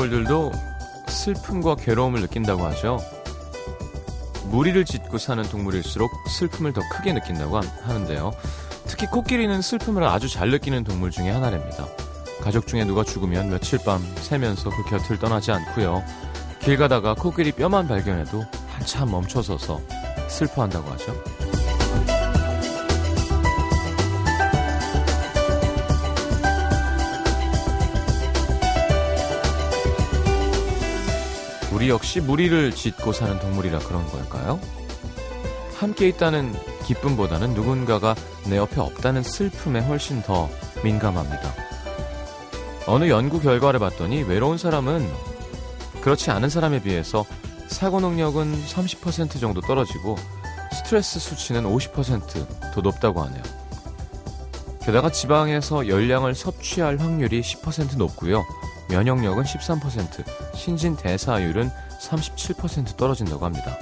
동물들도 슬픔과 괴로움을 느낀다고 하죠. 무리를 짓고 사는 동물일수록 슬픔을 더 크게 느낀다고 하는데요. 특히 코끼리는 슬픔을 아주 잘 느끼는 동물 중에 하나랍니다. 가족 중에 누가 죽으면 며칠 밤 새면서 그 곁을 떠나지 않고요. 길 가다가 코끼리 뼈만 발견해도 한참 멈춰서서 슬퍼한다고 하죠. 우리 역시 무리를 짓고 사는 동물이라 그런 걸까요? 함께 있다는 기쁨보다는 누군가가 내 옆에 없다는 슬픔에 훨씬 더 민감합니다. 어느 연구 결과를 봤더니 외로운 사람은 그렇지 않은 사람에 비해서 사고 능력은 30% 정도 떨어지고 스트레스 수치는 50%더 높다고 하네요. 게다가 지방에서 열량을 섭취할 확률이 10% 높고요. 면역력은 13%, 신진 대사율은 37% 떨어진다고 합니다.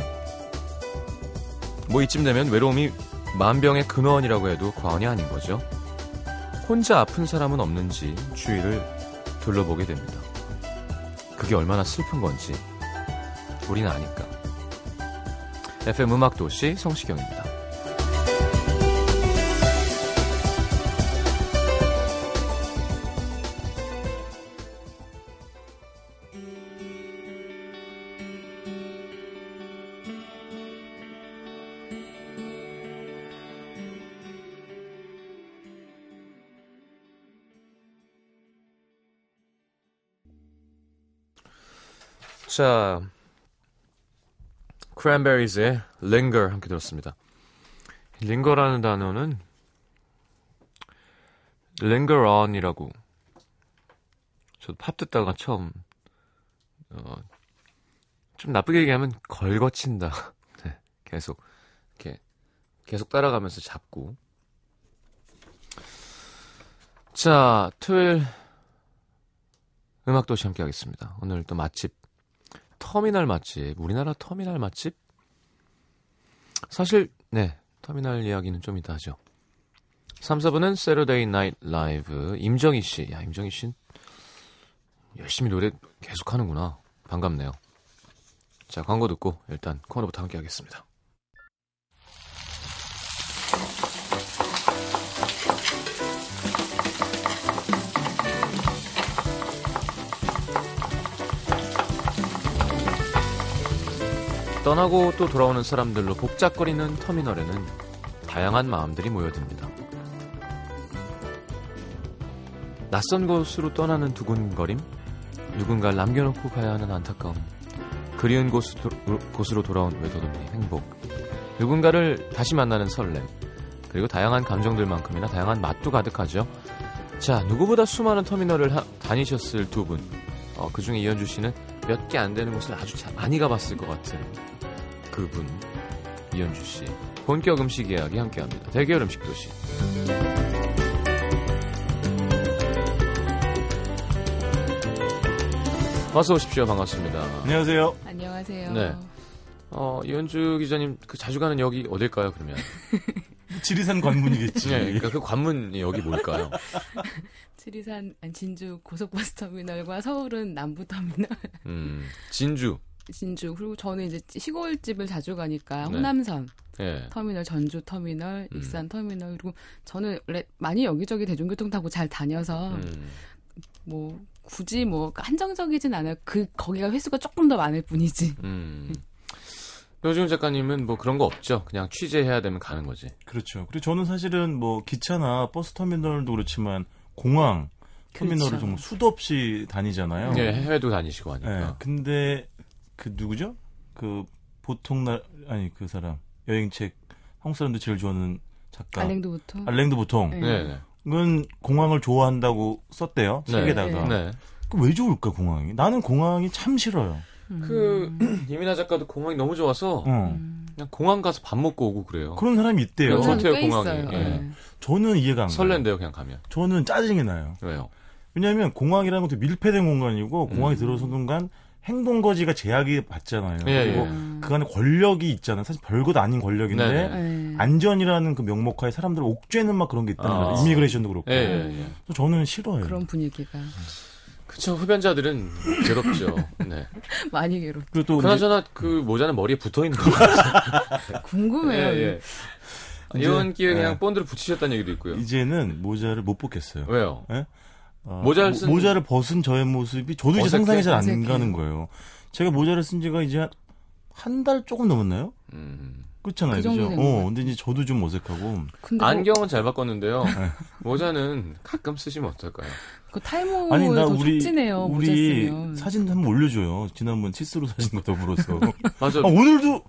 뭐 이쯤 되면 외로움이 만병의 근원이라고 해도 과언이 아닌 거죠. 혼자 아픈 사람은 없는지 주위를 둘러보게 됩니다. 그게 얼마나 슬픈 건지 우리는 아니까. FM 음악도시 성시경입니다. 자, 크랜베리즈의 Linger 함께 들었습니다. Linger라는 단어는 Linger on이라고 저도 팝 듣다가 처음 어, 좀 나쁘게 얘기하면 걸거친다. 네, 계속 이렇게 계속 따라가면서 잡고 자, 토요일 음악도시 함께 하겠습니다. 오늘 또 맛집 터미널 맛집, 우리나라 터미널 맛집? 사실, 네, 터미널 이야기는 좀 이따 하죠. 3, 4부는 Saturday Night Live, 임정희 씨. 야, 임정희 씨 열심히 노래 계속 하는구나. 반갑네요. 자, 광고 듣고 일단 코너부터 함께 하겠습니다. 떠나고 또 돌아오는 사람들로 복잡거리는 터미널에는 다양한 마음들이 모여듭니다. 낯선 곳으로 떠나는 두근거림, 누군가를 남겨놓고 가야 하는 안타까움, 그리운 곳으로, 돌아온 외도돈의 행복, 누군가를 다시 만나는 설렘, 그리고 다양한 감정들만큼이나 다양한 맛도 가득하죠. 자, 누구보다 수많은 터미널을 하, 다니셨을 두 분. 어, 그 중에 이현주 씨는 몇 개 안 되는 곳을 아주 잘, 많이 가봤을 것 같은 그분 이현주 씨 본격 음식 이야기 함께합니다. 대결 음식 도시. 어서 오십시오. 반갑습니다. 안녕하세요. 안녕하세요. 네. 어, 이현주 기자님 그 자주 가는 여기 어딜까요? 그러면 지리산 관문이겠지. 네, 그러니까 그 관문이 여기 뭘까요? 지리산 진주 고속버스 터미널과 서울은 남부 터미널. 음, 진주. 진주 그리고 저는 이제 시골집을 자주 가니까 네. 홍남선 예. 터미널, 전주 터미널, 음. 익산 터미널 그리고 저는 원래 많이 여기저기 대중교통 타고 잘 다녀서 음, 뭐 굳이 뭐 한정적이진 않아요. 그 거기가 횟수가 조금 더 많을 뿐이지. 음. 노지훈 작가님은 뭐 그런 거 없죠. 그냥 취재해야 되면 가는 거지. 그렇죠. 그리고 저는 사실은 뭐 기차나 버스 터미널도 그렇지만 공항 터미널을 그렇죠. 정말 수도 없이 다니잖아요. 예, 해외도 다니시고 예, 하니까. 근데 그 누구죠? 그 보통 날 아니 그 사람 여행책 한국 사람들 제일 좋아하는 작가 알랭도부터. 알랭드 보통 네. 네, 네. 은 공항을 좋아한다고 썼대요 네. 책에다가 네. 그왜 좋을까 공항이? 나는 공항이 참 싫어요. 음. 그 이민아 작가도 공항이 너무 좋아서 어. 음. 그냥 공항 가서 밥 먹고 오고 그래요. 그런 사람이 있대요. 사람 호텔 있어요. 예. 네. 저는 이해가 안 가요. 설렌데요, 그냥 가면. 저는 짜증이 나요. 왜요? 왜냐하면 공항이라는 것도 밀폐된 공간이고 공항에 음. 들어선 순간 행동 거지가 제약이 받잖아요. 예, 그리고 예. 음. 그 안에 권력이 있잖아요. 사실 별것 아닌 권력인데 네, 네. 안전이라는 그 명목하에 사람들을 옥죄는 막 그런 게 있단 아. 말이에요. 이미그레이션도 그렇고. 예, 예, 예. 저는 싫어요. 그런 분위기가. 그쵸 흡연자들은 괴롭죠. 네. 많이 괴롭. 그리고 또 이제 그나저나 그 모자는 머리에 붙어 있는 거 같아요. 궁금해요. 예, 예. 이제- 이번 기회에 그냥 예. 본드를 붙이셨다는 얘기도 있고요. 이제는 모자를 못 벗겠어요. 왜요? 어, 모자를 모- 쓴- 모자를 벗은 저의 모습이 저도 이제 어색해? 상상이 잘 안. 가는 거예요. 제가 모자를 쓴 지가 이제 한 달 조금 넘었나요? 음. 그렇잖아요. 그 정도 그죠? 어. 근데 이제 저도 좀 어색하고. 근데 뭐 안경은 잘 바꿨는데요. 네. 모자는 가끔 쓰시면 어떨까요? 그 탈모에 아니, 나더 우리, 촉진해요. 모자 우리. 사진 한번 올려줘요. 지난번 치스로 사진 거 더불어서. 맞아. 아, 오늘도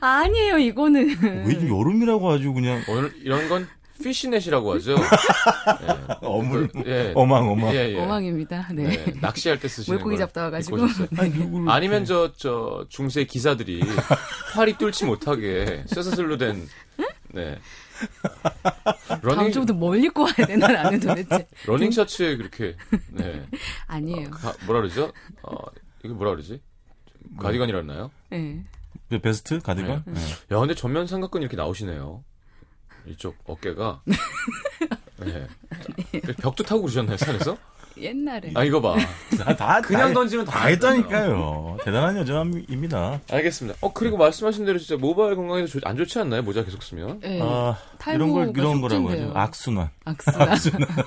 아니에요, 이거는. 왜 여름이라고 아주 그냥 오늘 이런 건 피시넷이라고 하죠. 예. 어물, 예. 어망 어망. 예, 예. 어망입니다. 네. 네, 낚시할 때 쓰시는 물고기 걸 잡다 와가지고. 아니, 누구를. 아니면 저, 저, 중세 기사들이 활이 뚫지 못하게 쇠사슬로 된, 네. 다음 러닝, 주부터 뭘 입고 와야 되나 나는 도대체. 러닝 셔츠에 그렇게, 네. 아니에요. 가- 뭐라 그러죠? 어, 이게 뭐라 그러지? 가디건이랬나요? 네. 그 vest? 가디건? 네. 야, 근데 전면 삼각근 이렇게 나오시네요. 이쪽 어깨가. 네. 벽도 타고 그러셨나요, 산에서? 옛날에. 아, 이거 봐. 다, 다, 그냥 다, 던지면 다 다 했다니까요. 대단한 여자입니다. 알겠습니다. 어, 그리고 말씀하신 대로 진짜 모발 건강에도 좋- 안 좋지 않나요? 모자 계속 쓰면? 네. 아, 이런 걸, 이런 거라고. 하죠. 악순환. 악수나.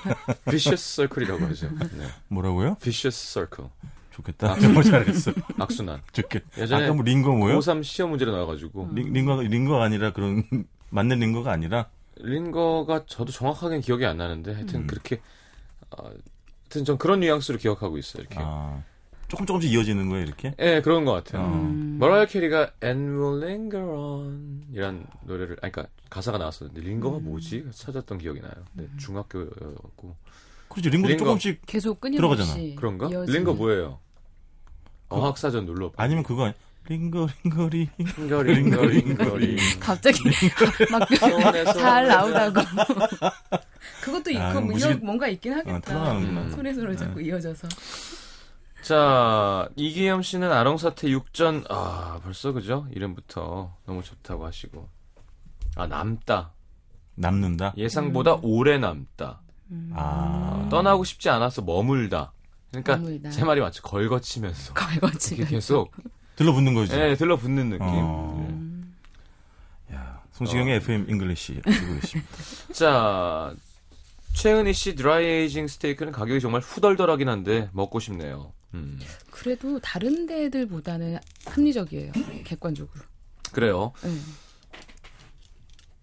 vicious circle이라고 하죠. 네. 뭐라고요? vicious circle. 좋겠다. 정말 잘했어. 악순환. 좋겠. 예전에 아까 뭐 linger 뭐요? 고3 시험 문제로 나와가지고 lin, linger, 링거가 아니라 그런, 맞는 링거가 아니라, linger가 저도 정확하게는 기억이 안 나는데 하여튼 음. 그렇게 어, 하여튼 전 그런 뉘앙스로 기억하고 있어요. 이렇게. 아, 조금 조금씩 이어지는 거예요, 이렇게? 예, 그런 것 같아요. 어. 음. 머라이어 캐리가 And Will Linger On 이란 노래를 아니 그러니까 가사가 나왔었는데 linger가 음. 뭐지? 찾았던 기억이 나요. 네, 중학교였고 그렇죠. 링거도 링거. 조금씩, 계속 끊임없이 들어가잖아. 그런가? 이어지는. 링거 뭐예요? 어학사전 눌러. 아니면 그거, 아니- 링거, 링거리. 링거 링거 링거 링. 갑자기 막 손에서 잘 나오다고. 그것도 있고 아, 뭐 무식이- 이어 뭔가 있긴 어, 하겠다. 틀어나오는구나. 음. 소리 소리 자꾸 이어져서. 자, 이기영 씨는 아롱 사태 6전, 아, 벌써 그죠? 이름부터 너무 좋다고 하시고. 아, 남다. 남는다. 예상보다 오래 남다. 아, 떠나고 싶지 않아서 머물다. 그러니까 머물다. 제 말이 맞죠. 걸거치면서. 이렇게 계속, 들러붙는 거지. 예, 들러붙는 느낌. 어. 음. 야, 성시경의 FM English 듣고 계십니다. 자, 최은희 씨 dry aging 스테이크는 가격이 정말 후덜덜하긴 한데 먹고 싶네요. 음. 그래도 다른 데들보다는 합리적이에요. 객관적으로. 그래요. 네.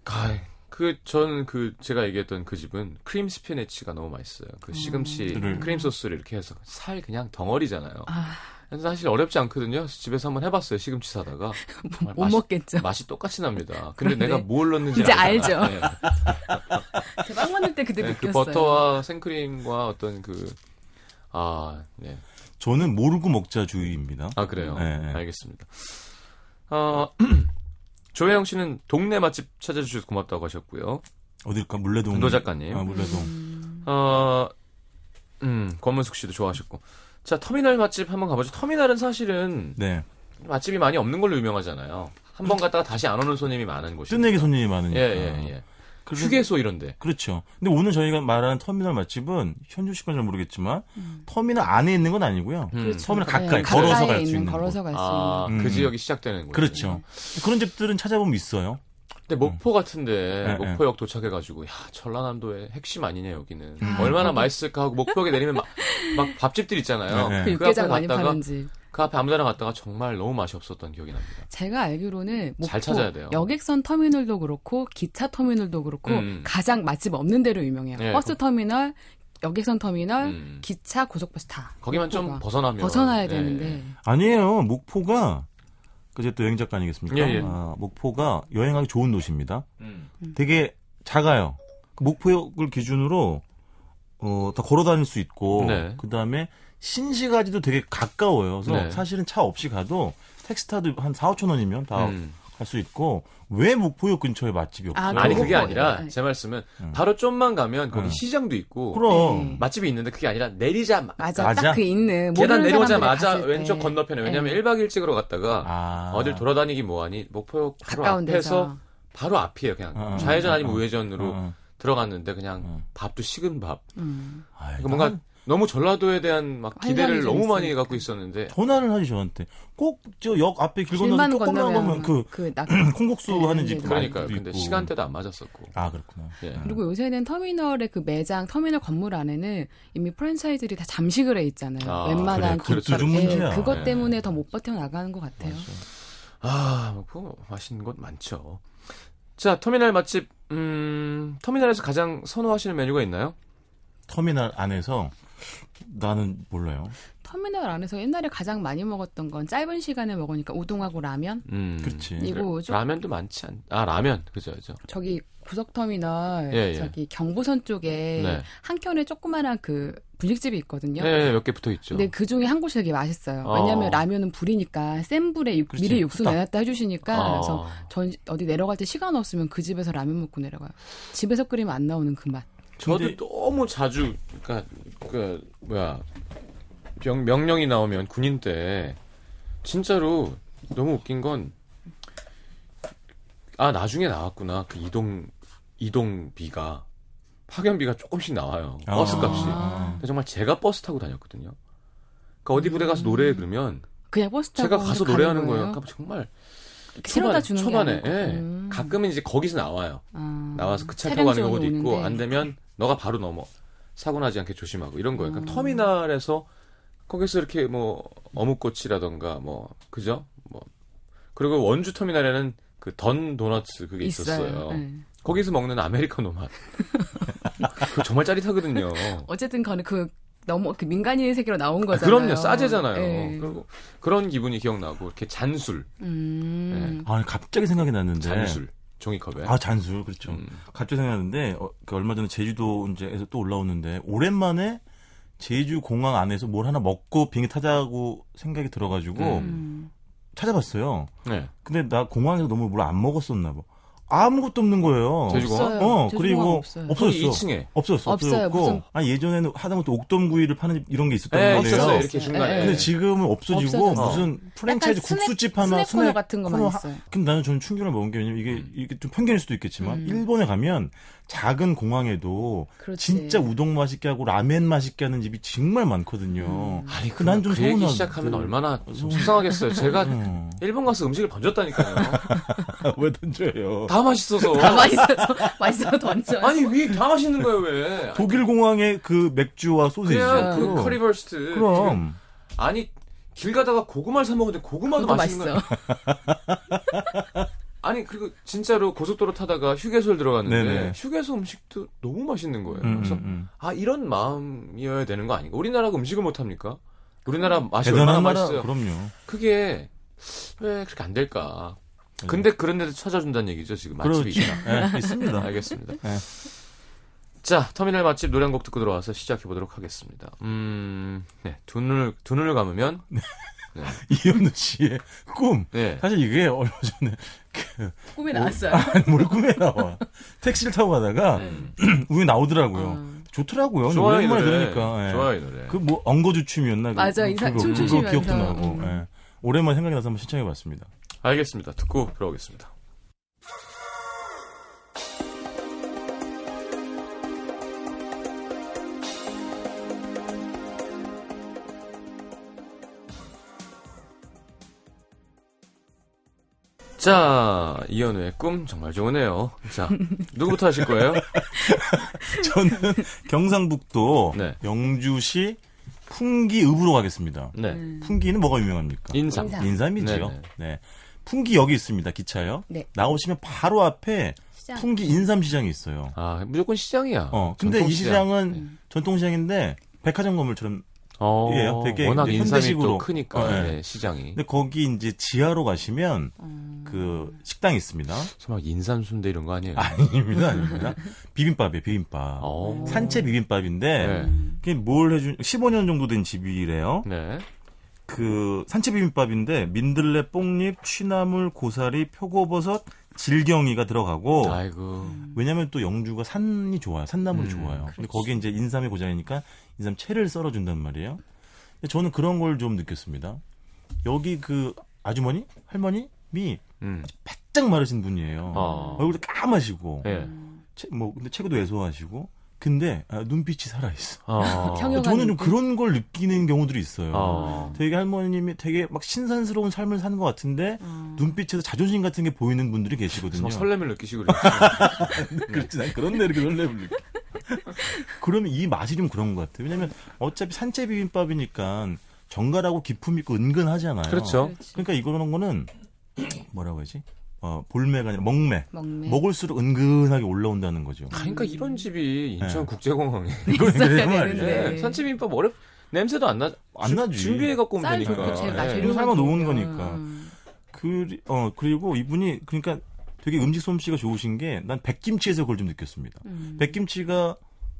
가, 그, 저는 그, 제가 얘기했던 그 집은 크림 스피네치가 너무 맛있어요. 그 시금치 음. 크림 소스를 이렇게 해서 살 그냥 덩어리잖아요. 아, 사실 어렵지 않거든요. 집에서 한번 해봤어요. 시금치 사다가. 못 맛이, 먹겠죠. 맛이 똑같이 납니다. 근데 그런데 내가 뭘 넣는지 이제 알죠. 네. 대박 만들 때 그때 네, 그 느꼈어요. 버터와 생크림과 어떤 그, 아, 네. 저는 모르고 먹자주의입니다. 아, 그래요? 네, 네. 알겠습니다. 어, 조혜영 씨는 동네 맛집 찾아주셔서 고맙다고 하셨고요. 어딜까? 물레동. 노 작가님. 아, 물레동. 음, 어, 음, 권문숙 씨도 좋아하셨고. 자, 터미널 맛집 한번 가보죠. 터미널은 사실은 네. 맛집이 많이 없는 걸로 유명하잖아요. 한 번 갔다가 다시 안 오는 손님이 많은 곳이. 뜨내기 손님이 많으니까. 예, 예, 예. 그래서- 휴게소 이런데. 그렇죠. 근데 오늘 저희가 말하는 터미널 맛집은 현주 씨건 잘 모르겠지만 터미널 안에 있는 건 아니고요. 음. 그렇죠. 터미널 네, 가까이 걸어서 가까이에 갈수 있는, 걸어서 갈수 아, 있는. 그 음. 지역이 시작되는 곳. 그렇죠. 그런 집들은 찾아보면 있어요. 근데 목포 같은데 네, 목포역 도착해가지고 야 전라남도의 핵심 아니네 여기는 아, 얼마나 맛있을까 하고 목포역에 내리면 막, 막 밥집들 있잖아요. 네, 네. 그그 육개장 앞에 많이 갔다가 파는 집. 그 앞에 아무데나 갔다가 정말 너무 맛이 없었던 기억이 납니다. 제가 알기로는 목포 잘 찾아야 돼요. 여객선 터미널도 그렇고 기차 터미널도 그렇고 음. 가장 맛집 없는 데로 유명해요. 네, 버스 거- 터미널, 여객선 터미널, 음. 기차, 고속버스 다. 거기만 좀 목포가. 벗어나면 벗어나야 예, 되는데 예. 아니에요. 목포가 그제 또 여행 작가 아니겠습니까? 예, 예. 아, 목포가 여행하기 좋은 도시입니다. 음. 되게 작아요. 그 목포역을 기준으로 어, 다 걸어 다닐 수 있고 네. 그다음에 신시가지도 되게 가까워요. 그래서 네. 사실은 차 없이 가도 택시 타도 한 4, 5천 원이면 다 갈 음. 수 있고 왜 목포역 근처에 맛집이 아, 없어요? 아니 그거- 그게 아니라 네. 제 말씀은 음. 바로 좀만 가면 거기 음. 시장도 있고 그럼 네. 맛집이 있는데 그게 아니라 내리자 맞아, 맞아? 딱 그 있는 계단 내려오자마자 왼쪽 때. 건너편에 왜냐면 네. 1박 2일 찍으러 갔다가 아. 어딜 돌아다니기 뭐하니 목포역 바로 가까운 앞에서 데서 바로 앞이에요 그냥 어, 어, 좌회전 어, 아니면 어. 우회전으로 어, 어. 들어갔는데 그냥 어. 밥도 식은 밥 음. 아이, 그러니까 뭔가 한- 너무 전라도에 대한 막 기대를 너무 많이 있으니까. 갖고 있었는데 전화를 하지 저한테 꼭 저 역 앞에 길 건너서 조금만 가면 그 그 낙. 콩국수 네, 하는 네, 집 네. 그러니까요. 있고. 근데 시간대도 안 맞았었고. 아 그렇구나. 예. 그리고 요새는 터미널의 그 매장, 터미널 건물 안에는 이미 프랜차이즈들이 다 잠식을 해 있잖아요. 아, 웬만한 그래, 그렇죠. 좀 문제야. 그것 예. 때문에 더못 버텨 나가는 것 같아요. 아, 뭐 그거 맛있는 곳 많죠. 자, 터미널 맛집, 음, 터미널에서 가장 선호하시는 메뉴가 있나요? 터미널 안에서 나는 몰라요. 터미널 안에서 옛날에 가장 많이 먹었던 건 짧은 시간에 먹으니까 우동하고 라면. 음, 그렇지. 이거 좀 라면도 많지 않, 아, 라면. 그죠, 그죠. 저기 고속터미널 예, 예. 저기 경부선 쪽에 네. 한 켠에 조그마한 그 분식집이 있거든요. 네, 몇개 붙어 있죠. 근데 그 중에 한 곳이 되게 맛있어요. 어. 왜냐하면 라면은 불이니까 센 불에 육-. 미리 육수 딱. 내놨다 해주시니까 아. 그래서 전 어디 내려갈 때 시간 없으면 그 집에서 라면 먹고 내려가요. 집에서 끓이면 안 나오는 그 맛. 저도 근데- 너무 자주, 그니까, 그, 뭐야, 명, 명령이 나오면 군인 때, 진짜로 너무 웃긴 건, 아, 나중에 나왔구나. 그 이동, 이동비가, 파견비가 조금씩 나와요. 버스 아. 값이. 아. 근데 정말 제가 버스 타고 다녔거든요. 그러니까 어디 부대 가서 노래 그러면, 그냥 버스 타고 제가 가서 노래하는 거예요. 그러니까 정말, 새로다 주는 초반에. 예. 음. 가끔은 이제 거기서 나와요. 아. 나와서 그 차 타고 가는 경우도 있고 오는데. 안 되면 너가 바로 넘어 사고 나지 않게 조심하고 이런 거예요. 그러니까 음. 터미널에서 거기서 이렇게 뭐 어묵꼬치라던가 뭐 그죠? 뭐 그리고 원주 터미널에는 그 던 도너츠 그게 있었어요. 있어요. 네. 거기서 먹는 아메리카노 맛. 그거 정말 짜릿하거든요. 어쨌든 간에 그 너무 그 민간인의 세계로 나온 거잖아요. 그럼요, 싸제잖아요. 네. 그리고 그런 기분이 기억나고 이렇게 잔술, 음. 아 갑자기 생각이 났는데. 잔술 종이컵에. 아 잔술 그렇죠. 음. 갑자기 생각났는데 어, 그 얼마 전에 제주도 이제에서 또 올라오는데 오랜만에 제주 공항 안에서 뭘 하나 먹고 비행기 타자고 생각이 들어가지고 음. 음. 찾아봤어요. 네. 근데 나 공항에서 너무 뭘 안 먹었었나 봐. 아무것도 없는 거예요. 제주공항? 없어요. 어 제주공항 그리고 없어요. 거기 2층에. 없었어. 없어요. 무슨- 아니 예전에는 하다못해 옥돔구이를 파는 집 이런 게 있었단 네, 말이에요. 있었어요. 이렇게 중간에. 네. 근데 지금은 없어지고 없어졌어요. 무슨 프랜차이즈 약간 스낵- 국수집 하나 스낵 코너 같은 거만 코너 있어요. 근데 나는 저는 충격을 먹은 게 왜냐면 이게 음. 이게 좀 편견일 수도 있겠지만 음. 일본에 가면 작은 공항에도 그렇지. 진짜 우동 맛있게 하고 라멘 맛있게 하는 집이 정말 많거든요. 음. 아니 그 난좀 그 얘기. 시작하면 얼마나 좀 속상하겠어요. 제가 어. 일본 가서 음식을 던졌다니까요. 왜 던져요? 다 맛있어서. 다 맛있어서 맛있어 던져. 아니 왜 다 맛있는 거예요 왜? 독일 공항의 그 맥주와 소세지. 그냥 그. Currywurst. 그럼 아니 길 가다가 고구마를 사 먹는데 고구마도 맛있는 맛있어. 아니 그리고 진짜로 고속도로 타다가 휴게소를 들어갔는데 네네. 휴게소 음식도 너무 맛있는 거예요. 음, 그래서 음, 음. 아 이런 마음이어야 되는 거 아닌가? 우리나라가 음식을 못 합니까? 우리나라 맛이 얼마나 나라 맛있어요. 그럼요. 그게 왜 그렇게 안 될까? 네. 근데 그런 데도 찾아준다는 얘기죠 지금 맛집이 그렇죠. 있다. 네, 있습니다. 알겠습니다. 네. 자, 터미널 맛집 노래 한 곡 듣고 들어와서 시작해 보도록 하겠습니다. 음, 네, 두 눈을 두 눈을 감으면, 이현우 씨의 꿈. 네, 사실 이게 얼마 전에 그 꿈에 나왔어요. 아니, 뭘 꿈에 나와. 택시를 타고 가다가 음, 우연히 나오더라고요. 어. 좋더라고요. 좋아요 이 오랜만에 노래. 들으니까. 예. 좋아요 이 노래. 그 뭐 엉거주춤이었나? 맞아, 이 사- 그거, 춤추시면서. 그거 기억도 나고. 음. 예. 오랜만에 생각이 나서 한번 신청해 봤습니다. 알겠습니다. 듣고 들어오겠습니다. 자, 이현우의 꿈 정말 좋으네요. 자, 누구부터 하실 거예요? 저는 경상북도 네. 영주시 풍기읍으로 가겠습니다. 네. 음. 풍기는 뭐가 유명합니까? 인삼. 인삼. 인삼이죠. 네네. 네. 풍기역이 있습니다. 기차요. 네. 나오시면 바로 앞에 시작. 풍기 인삼시장이 있어요. 아, 무조건 시장이야. 어, 근데 이 전통시장. 시장은 음. 전통시장인데 백화점 건물처럼 어, 이에요. 되게 워낙 현대식으로. 또 크니까 어, 네. 네, 시장이. 근데 거기 이제 지하로 가시면 음. 그 식당이 있습니다. 설마 인삼 순대 이런 거 아니에요? 아닙니다, 아닙니다. 비빔밥이에요, 비빔밥. 어. 산채 비빔밥인데 네. 음. 그게 뭘 해준 15년 정도 된 집이래요. 네. 그 산채 비빔밥인데 민들레, 뽕잎, 취나물, 고사리, 표고버섯, 질경이가 들어가고 아이고. 왜냐면 또 영주가 산이 좋아요. 산나물이 음, 좋아요. 근데 그렇지. 거기에 이제 인삼의 고장이니까 인삼 채를 썰어준단 말이에요. 근데 저는 그런 걸 좀 느꼈습니다. 여기 그 아주머니, 할머님이 음. 바짝 마르신 분이에요. 어. 얼굴도 까마시고, 예. 체- 뭐 근데 체구도 왜소하시고 근데 아, 눈빛이 살아있어. 어. 평형- 저는 좀? 그런 걸 느끼는 경우들이 있어요. 어. 되게 할머님이 되게 막 신선스러운 삶을 사는 것 같은데 어. 눈빛에서 자존심 같은 게 보이는 분들이 계시거든요. 막 설렘을 느끼시고 그래요. 그렇지, 난 그런 데 이렇게 설렘을 느껴. 그러면 이 맛이 좀 그런 것 같아요. 왜냐면 어차피 산채 비빔밥이니까 정갈하고 기품 있고 은근하잖아요. 그렇죠. 그러니까 이거는 거는 뭐라고 하지? 어, 볼매가 아니라 먹매. 먹매. 먹을수록 은근하게 올라온다는 거죠. 그러니까 이런 집이 인천 네. 국제공항에 이거는 있어야. 되는데. 네. 산채비빔밥 어렵 냄새도 안 나. 안 주- 나지. 준비해 갖고 오면 쌀 되니까. 네. 재료만 삶아 놓은. 거니까. 음. 그, 어, 그리고 이분이, 그러니까 되게 음식 솜씨가 좋으신 게, 난 백김치에서 그걸 좀 느꼈습니다. 음. 백김치가,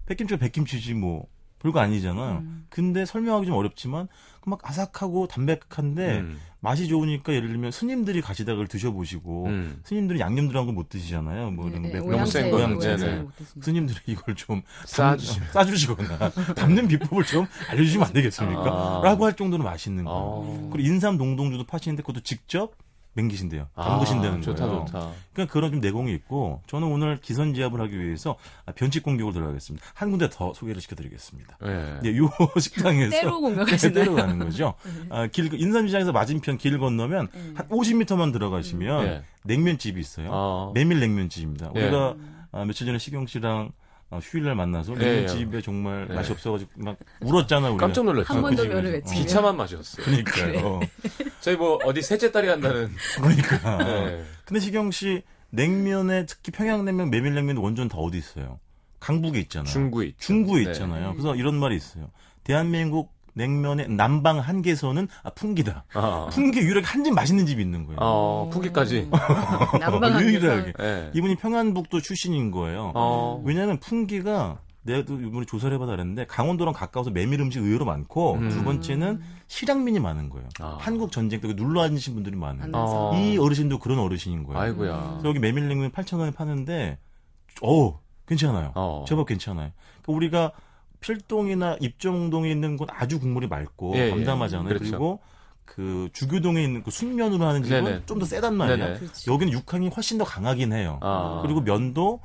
백김치가 백김치지 뭐, 별거 아니잖아요. 음. 근데 설명하기 좀 어렵지만, 막 아삭하고 담백한데, 음. 맛이 좋으니까 예를 들면 스님들이 가시다 그걸 드셔보시고, 음. 스님들이 양념 들어간 거못 드시잖아요. 뭐, 네, 이런 네, 매- 너무 센 거. 못했습니다. 스님들이 이걸 좀 싸주- 담- 싸주시거나 담는 비법을 좀 알려주시면 안 되겠습니까? 아. 라고 할 정도로 맛있는 거예요. 어. 그리고 인삼 동동주도 파시는데 그것도 직접 맹기신대요. 아, 담그신다는 좋다, 거예요. 좋다. 그러니까 그런 좀 내공이 있고 저는 오늘 기선 제압을 하기 위해서 변칙 공격을 들어가겠습니다. 한 군데 더 소개를 시켜드리겠습니다. 네. 네, 요 식당에서 때로 네, 공격하시나요? 때로 가는 거죠. 아, 길 인삼시장에서 맞은편 길 건너면 음. 한 50m만 들어가시면 네. 냉면집이 있어요. 어. 메밀 냉면집입니다. 네. 우리가 아, 며칠 전에 시경 씨랑 어, 휴일날 만나서 네, 냉면집에 정말 네. 맛이 없어가지고 막 울었잖아 우리가. 깜짝 놀랐죠. 한번더그 면을. 외치면. 기차만 마셨어요. 그러니까요. 저희 뭐 어디 셋째 딸이 간다는. 그러니까. 네. 근데 시경 씨 냉면에 특히 평양냉면, 메밀냉면 원전 다 어디 있어요? 강북에 있잖아요. 중구에 있죠. 중구에 네. 있잖아요. 그래서 이런 말이 있어요. 대한민국 냉면의 남방 한계선은 아 풍기다. 아. 풍기 유일하게 한 집 맛있는 집이 있는 거예요. 어, 푸기까지. 남방한 유일하게. 네. 이분이 평안북도 출신인 거예요. 어. 왜냐하면 풍기가 내가 이번에 조사를 해봐서 알았는데 강원도랑 가까워서 메밀 음식 의외로 많고 음. 두 번째는 실향민이 많은 거예요. 아. 한국 전쟁 때 눌러 앉으신 분들이 많아요. 이 어르신도 그런 어르신인 거예요. 아이고야. 그래서 여기 메밀냉면 8,000원에 파는데, 어 괜찮아요. 어. 제법 괜찮아요. 그러니까 우리가 필동이나 입정동에 있는 건 아주 국물이 맑고 예, 예. 담담하잖아요. 그렇죠. 그리고 그 주교동에 있는 그 순면으로 하는 집은. 좀 더 세단 말이야. 여기는 육향이 훨씬 더 강하긴 해요. 아. 그리고 면도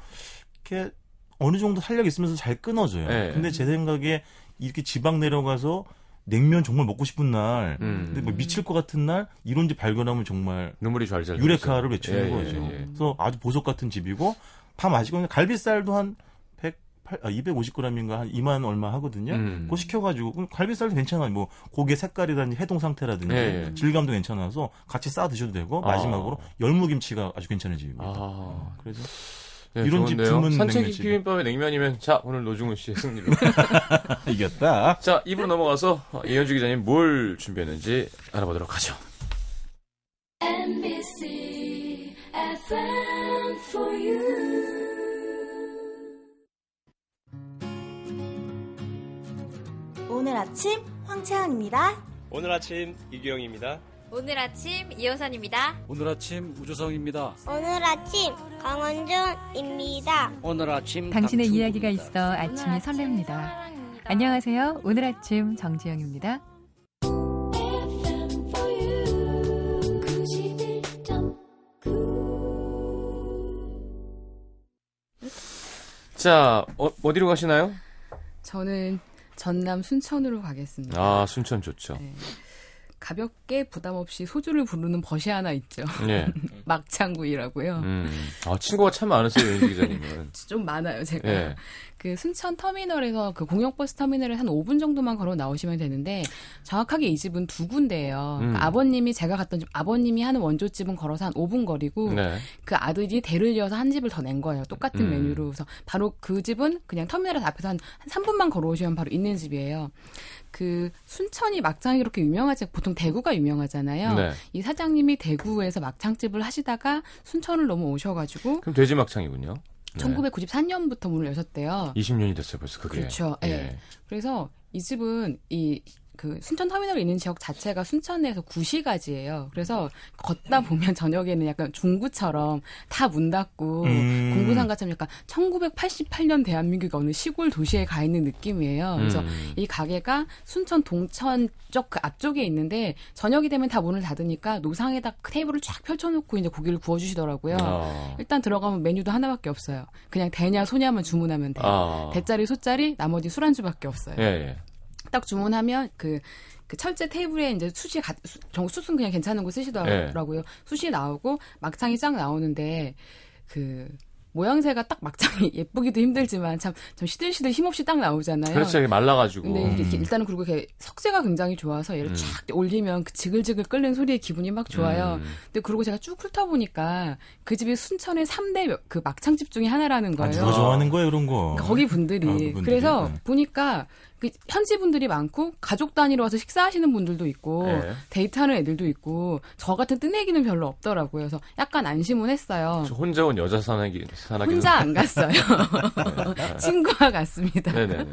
이렇게 어느 정도 탄력 있으면서 잘 끊어져요. 네. 근데 제 생각에 이렇게 지방 내려가서 냉면 정말 먹고 싶은 날, 음. 근데 뭐 미칠 것 같은 날 이런 집 발견하면 정말 눈물이 잘잘 유레카를 외치는 예, 거죠. 예, 예. 그래서 아주 보석 같은 집이고 다 맛있고 갈비살도 한 100, 아, 250g인가 한 2만 얼마 하거든요. 음. 그거 시켜가지고 그럼 갈비살도 괜찮아요. 뭐 고기의 색깔이라든지 해동 상태라든지 예, 예. 질감도 괜찮아서 같이 싸 드셔도 되고 아. 마지막으로 열무김치가 아주 괜찮은 집입니다. 아. 그래서 네, 이런 집 좋은데요? 드문 산채기. 비빔밥에 냉면이면 자 오늘 노중훈 씨의 승리로. 이겼다. 자 입으로 넘어가서 이현주 기자님 뭘 준비했는지 알아보도록 하죠. NBC 오늘 아침 황채환입니다. 오늘 아침 이규영입니다. 오늘 아침 이호선입니다. 오늘 아침 우주성입니다. 오늘 아침 강원준입니다. 오늘 아침 당신의. 이야기가 있어 아침이 설렙니다. 안녕하세요. 오늘 아침 정지영입니다. FM for you. 91.9. 자 어, 어디로 가시나요? 저는 전남 순천으로 가겠습니다. 아 순천 좋죠. 네. 가볍게 부담 없이 소주를 부르는 벗이 하나 있죠. 예. 막창구이라고요. 음. 아 친구가 참 많으세요 이현주 기자님은. 좀 많아요, 제가. 예. 그 순천 터미널에서 그 공영버스 터미널에 한 5분 정도만 걸어 나오시면 되는데 정확하게 이 집은 두 군데예요. 음. 그 아버님이 제가 갔던 집 아버님이 하는 원조집은 걸어서 한 5분 거리고 네. 그 아들이 대를 이어서 한 집을 더 낸 거예요. 똑같은 음. 메뉴로. 그래서 바로 그 집은 그냥 터미널 앞에서 한, 한 3분만 걸어오시면 바로 있는 집이에요. 그 순천이 막창이 그렇게 유명하지 보통 대구가 유명하잖아요. 네. 이 사장님이 대구에서 막창집을 하시다가 순천을 넘어 오셔가지고 그럼 돼지 막창이군요. 네. 1994년부터 문을 여셨대요. 20년이 됐어요 벌써 그게. 그렇죠. 예. 그래서 이 집은 이 그 순천 터미널이 있는 지역 자체가 순천에서 구시가지예요. 그래서 걷다 보면 저녁에는 약간 중구처럼 다 문 닫고 음. 공구상가처럼 약간 1988년 대한민국 어느 시골 도시에 가 있는 느낌이에요. 그래서 음. 이 가게가 순천 동천 쪽 그 앞쪽에 있는데 저녁이 되면 다 문을 닫으니까 노상에다 테이블을 쫙 펼쳐놓고 이제 고기를 구워주시더라고요. 아. 일단 들어가면 메뉴도 하나밖에 없어요. 그냥 대냐 소냐만 주문하면 돼요. 아. 대짜리 소짜리 나머지 술안주밖에 없어요. 예, 예. 딱 주문하면 그, 그 철제 테이블에 이제 숯이 가, 수, 정- 숯은 그냥 괜찮은 거 쓰시더라고요. 숯이 나오고 막창이 쫙 나오는데 그 모양새가 딱 막창이 예쁘기도 힘들지만 참, 참 시들시들 힘없이 딱 나오잖아요. 그렇죠. 이게 말라가지고. 근데 이게 이렇게 일단은 그리고 이렇게 석재가 굉장히 좋아서 얘를 음. 쫙 올리면 그 지글지글 끓는 소리에 기분이 막 좋아요. 음. 근데 그러고 제가 쭉 훑어보니까 그 집이 순천의 3대 그 막창집 중에 하나라는 아, 거예요. 누가 좋아하는 거예요, 이런 거? 그러니까 거기 분들이. 아, 그분들이? 그래서 네. 보니까 그 현지 분들이 많고 가족 단위로 와서 식사하시는 분들도 있고 네. 데이트하는 애들도 있고 저 같은 뜨내기는 별로 없더라고요. 그래서 약간 안심은 했어요. 저 혼자 온 여자 사나기, 사나기. 혼자 안 갔어요. 친구와 갔습니다. 네네네.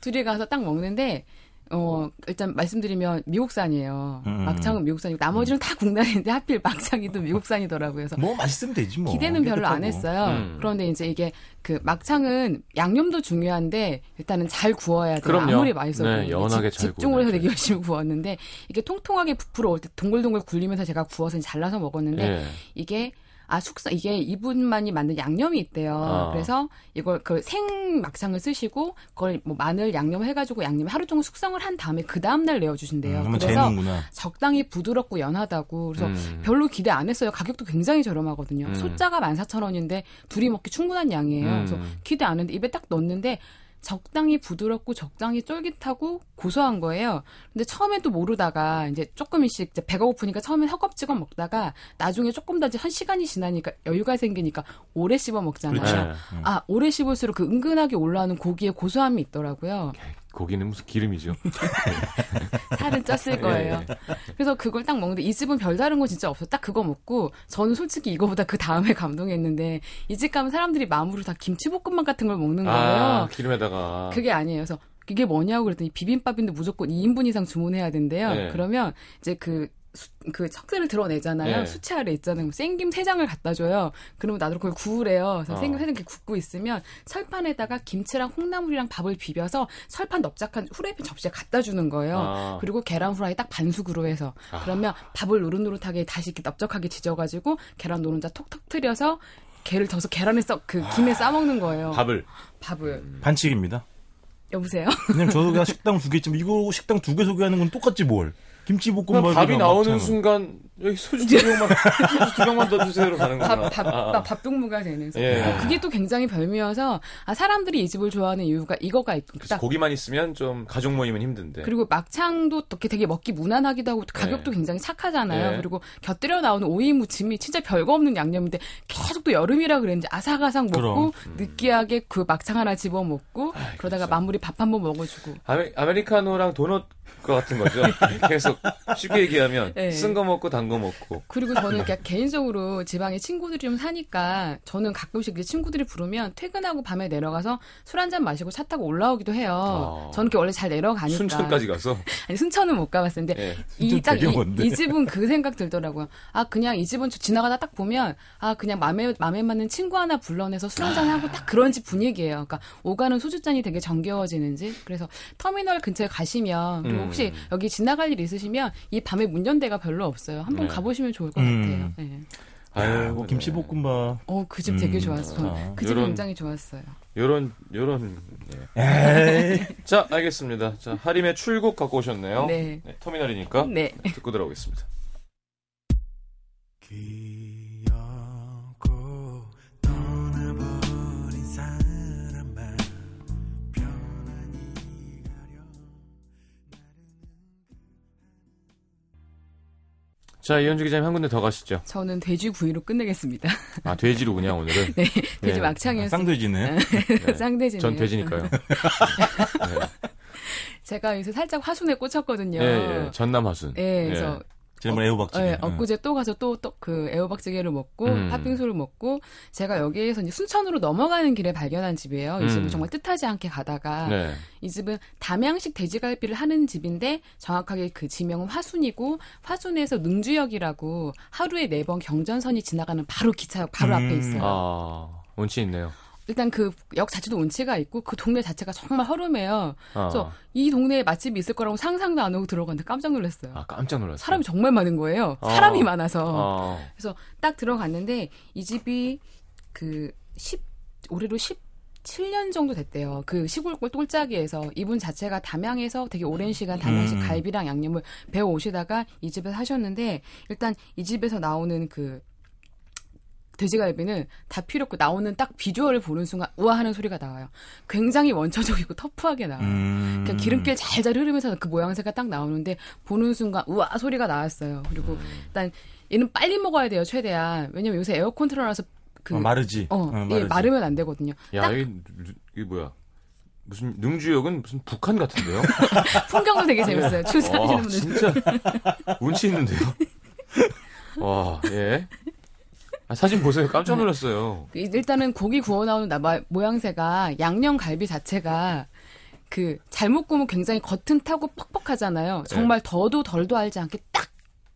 둘이 가서 딱 먹는데 어 일단 말씀드리면 미국산이에요. 음. 막창은 미국산이고 나머지는 다 국산인데 하필 막창이 또 미국산이더라고요. 그래서 뭐 맛있으면 되지 뭐. 기대는 별로 안. 했어요. 음. 그런데 이제 이게 그 막창은 양념도 중요한데 일단은 잘 구워야 돼요. 그럼요. 아무리 맛있어도 네, 연하게 집, 잘 집중을 해서 되게 열심히 구웠는데 이게 통통하게 부풀어 올 때 동글동글 굴리면서 제가 구워서 잘라서 먹었는데 예. 이게 아 숙성 이게 이분만이 만든 양념이 있대요. 아. 그래서 이걸 그 생 막창을 쓰시고 그걸 뭐 마늘 양념 해가지고 양념 하루 종일 숙성을 한 다음에 그 다음 날 내어 주신대요. 음, 한번 그래서 재는구나. 적당히 부드럽고 연하다고 그래서 음. 별로 기대 안 했어요. 가격도 굉장히 저렴하거든요. 음. 소자가 14,000원인데 둘이 먹기 충분한 양이에요. 음. 그래서 기대 안 했는데 입에 딱 넣었는데 적당히 부드럽고 적당히 쫄깃하고 고소한 거예요. 근데 처음엔 또 모르다가 이제 조금씩 이제 배가 고프니까 처음엔 허겁지겁 먹다가 나중에 조금 더 이제 한 시간이 지나니까 여유가 생기니까 오래 씹어 먹잖아요. 그렇죠. 네. 아, 오래 씹을수록 그 은근하게 올라오는 고기의 고소함이 있더라고요. 고기는 무슨 기름이죠. 살은 쪘을 거예요. 그래서 그걸 딱 먹는데 이 집은 별다른 거 진짜 없어. 딱 그거 먹고 저는 솔직히 이거보다 그 다음에 감동했는데 이 집 가면 사람들이 마음으로 다 김치볶음밥 같은 걸 먹는 거예요. 아, 기름에다가. 그게 아니에요. 그래서 이게 뭐냐고 그랬더니 비빔밥인데 무조건 2인분 이상 주문해야 된대요. 네. 그러면 이제 그, 수- 그 척새를 드러내잖아요. 네. 수채 아래 있잖아요. 생김 세 장을 갖다 줘요. 그러면 나도 그걸 구우래요. 그래서 어. 생김 세장 이렇게 굽고 있으면 철판에다가 김치랑 콩나물이랑 밥을 비벼서 철판 넓적한 후라이팬 접시에 갖다 주는 거예요. 아. 그리고 계란 후라이 딱 반숙으로 해서 아. 그러면 밥을 노릇노릇하게 다시 이렇게 넓적하게 지져가지고 계란 노른자 톡톡 트려서 게를 져서 계란에 써그 김에 싸 먹는 거예요. 밥을. 밥을 반칙입니다. 여보세요. 왜냐면 저도 그냥 식당 두 개쯤 이거 식당 두 개 소개하는 건 똑같지 뭘. 김치볶음밥 밥이 나오는 순간 여기 소주 두 병만 소주 두 병만 더 주세요로 가는 거구나. 밥, 밥, 아. 밥, 밥동무가 되는. 예. 그게 또 굉장히 별미여서 아, 사람들이 이 집을 좋아하는 이유가 이거가 있- 그래서 딱 고기만 있으면 좀 가족 모임은 힘든데. 그리고 막창도 어떻게 되게 먹기 무난하기도 하고 가격도 네. 굉장히 착하잖아요. 네. 그리고 곁들여 나오는 오이 무침이 진짜 별거 없는 양념인데 계속 또 여름이라 그랬는지 아삭아삭 먹고 그럼. 느끼하게 그 막창 하나 집어 먹고 그러다가 그렇죠. 마무리 밥 한 번 먹어주고 아메, 아메리카노랑 도넛 거 같은 거죠. 계속 쉽게 얘기하면 네. 쓴거 먹고 단 거 먹고. 그리고 저는 그냥 개인적으로 지방에 친구들이 좀 사니까 저는 가끔씩 이제 친구들이 부르면 퇴근하고 밤에 내려가서 술 한 잔 마시고 차 타고 올라오기도 해요. 아. 저는 이렇게 원래 잘 내려가니까. 순천까지 가서. 아니 순천은 못 가봤는데 예. 이 순천 딱 되게 이 집은 그 생각 들더라고요. 아 그냥 이 집은 저 지나가다 딱 보면 아 그냥 마음에 마음에 맞는 친구 하나 불러내서 술 한잔 하고 딱 그런 집 분위기예요. 그러니까 오가는 소주잔이 되게 정겨워지는 집. 그래서 터미널 근처에 가시면 그리고 음. 혹시 여기 지나갈 일 있으시면 이 밤에 문연 데가 별로 없어요. 한번 네. 가보시면 좋을 것 음. 같아요. 네. 아유, 뭐 김치볶음밥. 어, 그 집 되게 음, 좋았어. 저는 아. 그집 요런- 굉장히 좋았어요. 요런 요런. 예. 자, 알겠습니다. 자, 하림의 출국 갖고 오셨네요. 네. 터미널이니까 네. 듣고 들어오겠습니다. 자, 이현주 기자님 한 군데 더 가시죠. 저는 돼지 구이로 끝내겠습니다. 아, 돼지로 그냥 오늘은. 네. 돼지 예. 막창이었어요. 쌍돼지네. 쌍돼지네요. 전 돼지니까요. 네. 제가 요새 살짝 화순에 꽂혔거든요. 예, 예. 전남 화순. 예, 그래서 지난번에 애호박찌개. 네, 엊그제 또 가서 또그 애호박찌개를 먹고 음. 팥빙수를 먹고 제가 여기에서 이제 순천으로 넘어가는 길에 발견한 집이에요. 이 집을 음. 정말 뜻하지 않게 가다가 네. 이 집은 담양식 돼지갈비를 하는 집인데 정확하게 그 지명은 화순이고 화순에서 능주역이라고 하루에 네 번 경전선이 지나가는 바로 기차역 바로 음. 앞에 있어요. 아, 운치 있네요. 일단 그 역 자체도 운치가 있고 그 동네 자체가 정말 허름해요. 아, 그래서 이 동네에 맛집이 있을 거라고 상상도 안 하고 들어갔는데 깜짝 놀랐어요. 아, 깜짝 놀랐어요. 사람이 정말 많은 거예요. 어. 사람이 많아서. 어. 그래서 딱 들어갔는데 이 집이 그 10, 올해로 17년 정도 됐대요. 그 시골 꼴짝이에서 이분 자체가 담양에서 되게 오랜 시간 담양식 음. 갈비랑 양념을 배워 오시다가 이 집에서 하셨는데 일단 이 집에서 나오는 그 돼지갈비는 다 필요 없고 나오는 딱 비주얼을 보는 순간 우아하는 소리가 나와요. 굉장히 원초적이고 터프하게 나와요. 음. 그냥 기름길 잘잘 흐르면서 그 모양새가 딱 나오는데 보는 순간 우와 소리가 나왔어요. 그리고 일단 얘는 빨리 먹어야 돼요 최대한. 왜냐면 요새 에어컨 틀어놔서 그 어, 마르지. 어, 어, 마르지. 마르면 안 되거든요. 야, 딱 이게, 이게 뭐야? 무슨 능주역은 무슨 북한 같은데요? 풍경도 되게 재밌어요. 출산하시는 와, 분들. 진짜 운치 있는데요. 와, 예. 아, 사진 보세요. 깜짝 놀랐어요. 일단은 고기 구워 나오는 나- 마- 모양새가 양념 갈비 자체가 그 잘못 구우면 굉장히 겉은 타고 퍽퍽하잖아요. 정말 더도 덜도 알지 않게 딱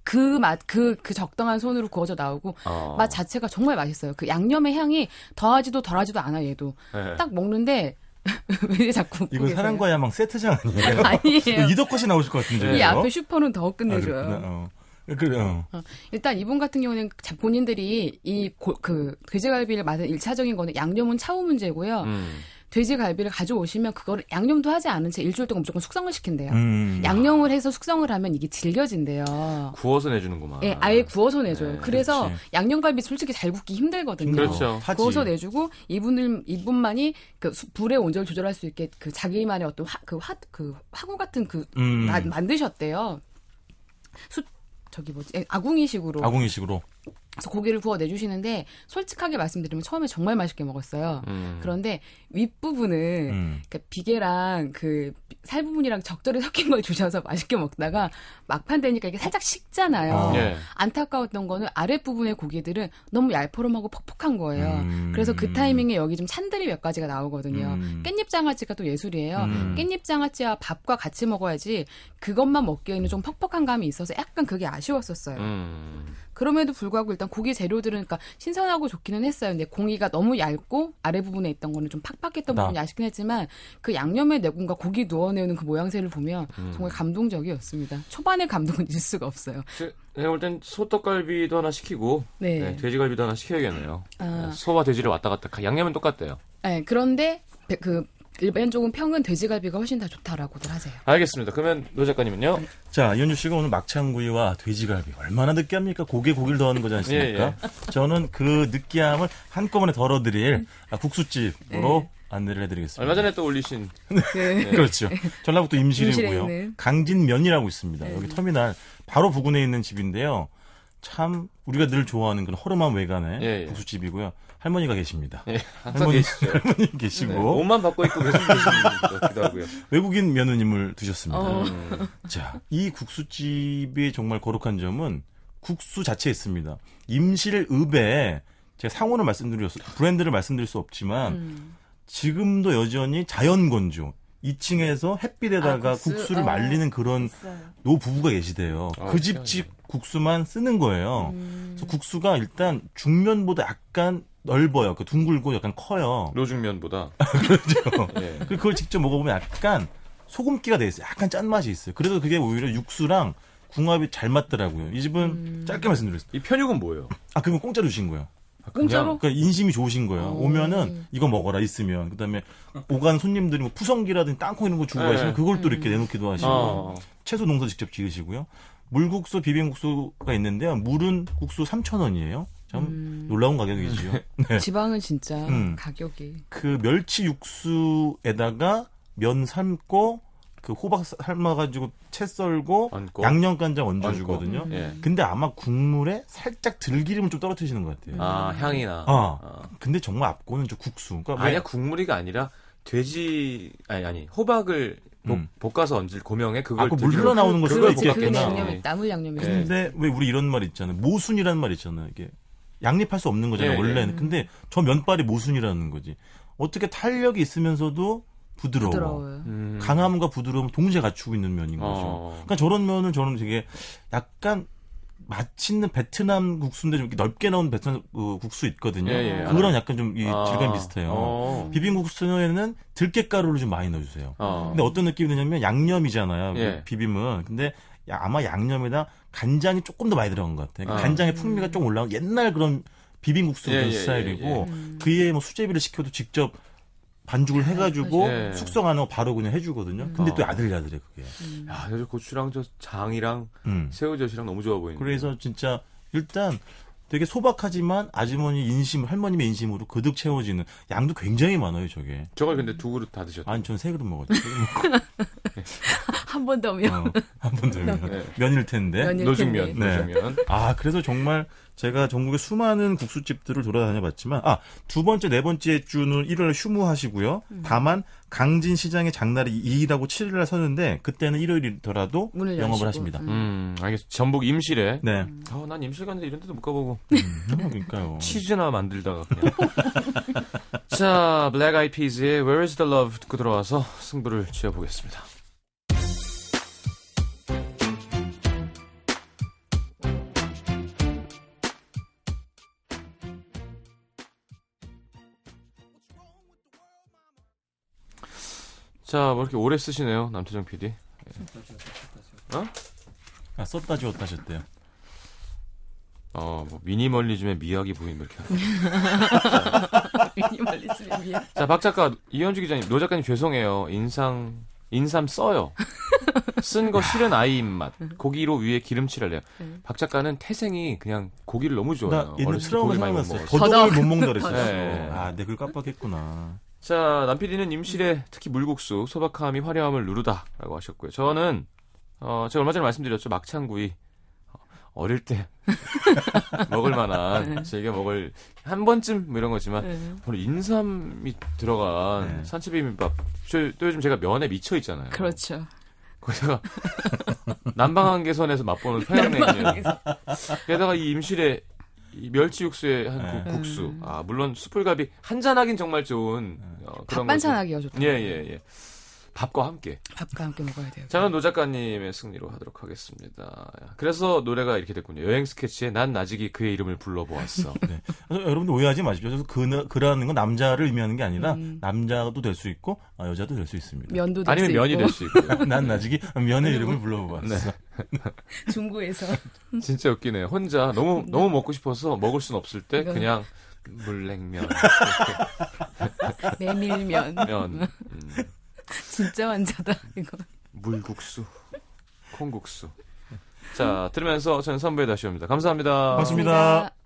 그 맛, 그, 그 적당한 손으로 구워져 나오고, 어. 맛 자체가 정말 맛있어요. 그 양념의 향이 더하지도 덜하지도 않아, 얘도. 네. 딱 먹는데, 왜 자꾸. 이거? 사랑과 야망 세트장 아니에요? 아니에요. 이덕컷이 나오실 것 같은데. 이 앞에 슈퍼는 더 끝내줘요. 아, 그렇구나. 어. 일단 이분 같은 경우는 자- 본인들이 이그 돼지갈비를 맛은 일차적인 거는 양념은 차후 문제고요. 음. 돼지갈비를 가져오시면 그거를 양념도 하지 않은 채 일주일 동안 무조건 숙성을 시킨대요. 음. 양념을 해서 숙성을 하면 이게 질겨진대요. 구워서 내주는구만. 예, 아예 구워서 내줘요. 네, 그래서 그렇지. 양념갈비 솔직히 잘 굽기 힘들거든요. 그렇죠. 구워서 내주고 이분을 이분만이 그 수- 불의 온도를 조절할 수 있게 그 자기만의 어떤 화, 그 화, 그 화구 같은 그 음. 마- 만드셨대요. 수 저기 뭐지 예, 아궁이식으로. 아궁이식으로. 그래서 고기를 구워 내주시는데 솔직하게 말씀드리면 처음에 정말 맛있게 먹었어요. 음. 그런데 윗 부분은 음. 그러니까 비계랑 그 살 부분이랑 적절히 섞인 걸 주셔서 맛있게 먹다가 막판 되니까 이게 살짝 식잖아요. 어. 예. 안타까웠던 거는 아랫 부분의 고기들은 너무 얄포름하고 퍽퍽한 거예요. 음. 그래서 그 타이밍에 여기 좀 찬들이 몇 가지가 나오거든요. 음. 깻잎 장아찌가 또 예술이에요. 음. 깻잎 장아찌와 밥과 같이 먹어야지 그것만 먹기에는 좀 퍽퍽한 감이 있어서 약간 그게 아쉬웠었어요. 음. 그럼에도 불구하고 일단 고기 재료들은 그러니까 신선하고 좋기는 했어요. 근데 공기가 너무 얇고 아래 부분에 있던 거는 좀 팍팍했던 나. 부분이 아쉽긴 했지만 그 양념의 내공과 고기 누워내는 그 모양새를 보면 음. 정말 감동적이었습니다. 초반의 감동은 잊을 수가 없어요. 제- 내가 볼 땐 소떡갈비도 하나 시키고 네. 네, 돼지갈비도 하나 시켜야겠네요. 아. 소와 돼지를 왔다 갔다 가- 양념은 똑같대요. 네, 그런데 배- 그 일반적인 평은 돼지갈비가 훨씬 더 좋다라고들 하세요. 알겠습니다. 그러면 노 작가님은요? 자, 이현주 씨가 오늘 막창구이와 돼지갈비 얼마나 느끼합니까? 고기에 고기를 더하는 거지 않습니까? 예, 저는 그 느끼함을 한꺼번에 덜어드릴 아, 국수집으로 안내를 해드리겠습니다. 얼마 전에 또 올리신 네. 그렇죠. 전라북도 임실이고요. 강진면이라고 있습니다. 네. 여기 터미널 바로 부근에 있는 집인데요. 참 우리가 늘 좋아하는 그런 허름한 외관의 예, 예. 국수집이고요. 할머니가 계십니다. 예, 할머니, 계시죠. 할머니 네, 계시고 옷만 바꿔 입고 하고요. 외국인 며느님을 두셨습니다. 어. 음. 자, 이 국수집의 정말 거룩한 점은 국수 자체에 있습니다. 임실 읍에 제가 상호를 말씀드릴 수, 브랜드를 말씀드릴 수 없지만 음. 지금도 여전히 자연 건조 2층에서 햇빛에다가 아, 국수? 국수? 를 어. 말리는 그런 있어요. 노 부부가 계시대요. 아, 그 집 집 국수만 쓰는 거예요. 음. 그래서 국수가 일단 중면보다 약간 넓어요. 그 둥글고 약간 커요. 노중면보다. 그렇죠. 예. 그리고 그걸 직접 먹어보면 약간 소금기가 돼 있어요. 약간 짠 맛이 있어요. 그래서 그게 오히려 육수랑 궁합이 잘 맞더라고요. 이 집은 음. 짧게 말씀드렸습니다. 이 편육은 뭐예요? 아, 그건 공짜 주신 거예요. 아, 공짜로? 그러니까 인심이 좋으신 거예요. 오. 오면은 이거 먹어라 있으면 그다음에 오간 손님들이 뭐 푸성기라든지 땅콩 이런 거 주고 네. 가시면 그걸 또 이렇게 내놓기도 하시고 어. 채소 농사 직접 지으시고요. 물국수, 비빔국수가 있는데요. 물은 국수 3,000원이에요. 참 음. 놀라운 가격이지요. 네. 지방은 진짜 음. 가격이 그 멸치 육수에다가 면 삶고 그 호박 삶아가지고 채 썰고 얹고. 양념 간장 얹어주거든요. 음. 예. 근데 아마 국물에 살짝 들기름을 좀 떨어뜨리시는 것 같아요. 아, 향이나. 아, 아. 근데 정말 앞고는 저 국수. 그러니까 왜- 아니야, 국물이가 아니라 돼지, 아니, 아니, 호박을 음. 볶, 아서 얹을 고명에 그걸 아, 그물 들기름- 흘러나오는 거 그걸 수도 그 있겠구나. 양념 나물 양념이 네. 근데 왜 우리 이런 말 있잖아요. 모순이라는 말 있잖아요. 이게 양립할 수 없는 거잖아요. 예, 예. 원래는. 근데 저 면발이 모순이라는 거지. 어떻게 탄력이 있으면서도 부드러워. 부드러워요. 음. 강함과 부드러움 동시에 갖추고 있는 면인 거죠. 어. 그러니까 저런 면을 저는 되게 약간 맛있는 베트남 국수인데 좀 이렇게 넓게 나온 베트남 그 국수 있거든요. 예, 예, 그거랑 알아요. 약간 좀이 아. 질감이 비슷해요. 어. 비빔국수에는 들깨가루를 좀 많이 넣어주세요. 어. 근데 어떤 느낌이 드냐면 양념이잖아요. 예. 비빔은. 근데 야- 아마 양념에다 간장이 조금 더 많이 들어간 것 같아요. 아. 간장의 풍미가 좀 올라온 옛날 그런 비빔국수 예, 그런 예, 스타일이고 예, 예. 음. 그에 뭐 수제비를 시켜도 직접 반죽을 해가지고 예. 숙성 안 하고 바로 그냥 해주거든요. 근데 어. 또 야들야들해 그게. 야, 저 고추랑 저 장이랑 음. 새우젓이랑 너무 좋아 보이네. 그래서 진짜 일단 되게 소박하지만 아주머니 인심, 할머님의 인심으로 그득 채워지는 양도 굉장히 많아요, 저게. 저걸 근데 두 그릇 다 드셨다. 아니, 전 세 그릇 먹었죠. 한 번 더면 어, 한번 더면. 네. 면일 텐데. 면일 노중면, 네. 노중면. 아, 그래서 정말 제가 전국의 수많은 국수집들을 돌아다녀 봤지만, 아, 두 번째, 네 번째 주는 1월 휴무하시고요. 다만, 강진 시장의 장날이 2일하고 7일 날 서는데, 그때는 일요일이더라도 영업을 여시고. 하십니다. 음. 음, 알겠습니다. 전북 임실에. 네. 어, 난 임실 갔는데 이런 데도 못 가보고. 음, 그러니까요. 치즈나 만들다가 그냥. 자, 블랙 아이 피즈의 Where is the Love 듣고 들어와서 승부를 지어보겠습니다. 자, 뭐 이렇게 오래 쓰시네요, 남태정 PD. 아, 썼다 지웠다 하셨대요. 어, 뭐 미니멀리즘의 미학이 보인 뭐 이렇게. 미니멀리즘의 미야. 자, 박 작가, 이현주 기자님, 노 작가님 죄송해요. 인상, 인삼 써요. 쓴 거 싫은 아이 입맛. 고기로 위에 기름칠할래요. 네. 박 작가는 태생이 그냥 고기를 너무 좋아해요. 나 옛날 트라우마 고기를 많이 못 생각났어요. 더덕을 못 먹는다 그랬어요. 네. 아, 내 그걸 깜빡했구나. 자, 남PD는 임실에 특히 물국수, 소박함이 화려함을 누르다라고 하셨고요. 저는, 어, 제가 얼마 전에 말씀드렸죠. 막창구이. 어, 어릴 때 먹을 만한, 즐겨 먹을, 한 번쯤 뭐 이런 거지만, 네. 오늘 인삼이 들어간 네. 산채비빔밥. 저, 또 요즘 제가 면에 미쳐 있잖아요. 그렇죠. 거기다가 남방한계선에서 맛보는 평양냉면. 게다가 이 임실에 이 멸치 육수에 한 네. 국- 국수. 음. 아 물론 숯불갈비 한잔 하긴 정말 좋은 어, 밥 그런 반찬하기가 좋다. 예예 예. 밥과 함께. 밥과 함께 먹어야 돼요. 저는 노 작가님의 승리로 하도록 하겠습니다. 그래서 노래가 이렇게 됐군요. 여행 스케치에 난 나직이 그의 이름을 불러보았어. 네. 여러분들 오해하지 마십시오. 그래서 그, 그라는 건 남자를 의미하는 게 아니라 음. 남자도 될 수 있고 아, 여자도 될 수 있습니다. 면도 될 아니면 수 면이 있고. 될수 있고요. 난 나직이 면의 이름을 불러봤어. 네. 중구에서 진짜 웃기네요. 혼자 너무 너무 먹고 싶어서 먹을 순 없을 때 이거. 그냥 물냉면, 메밀면 면, 음, 진짜 환자다 이거. 물국수, 콩국수. 자 들으면서 저는 선부에 다시 옵니다. 감사합니다. 고맙습니다.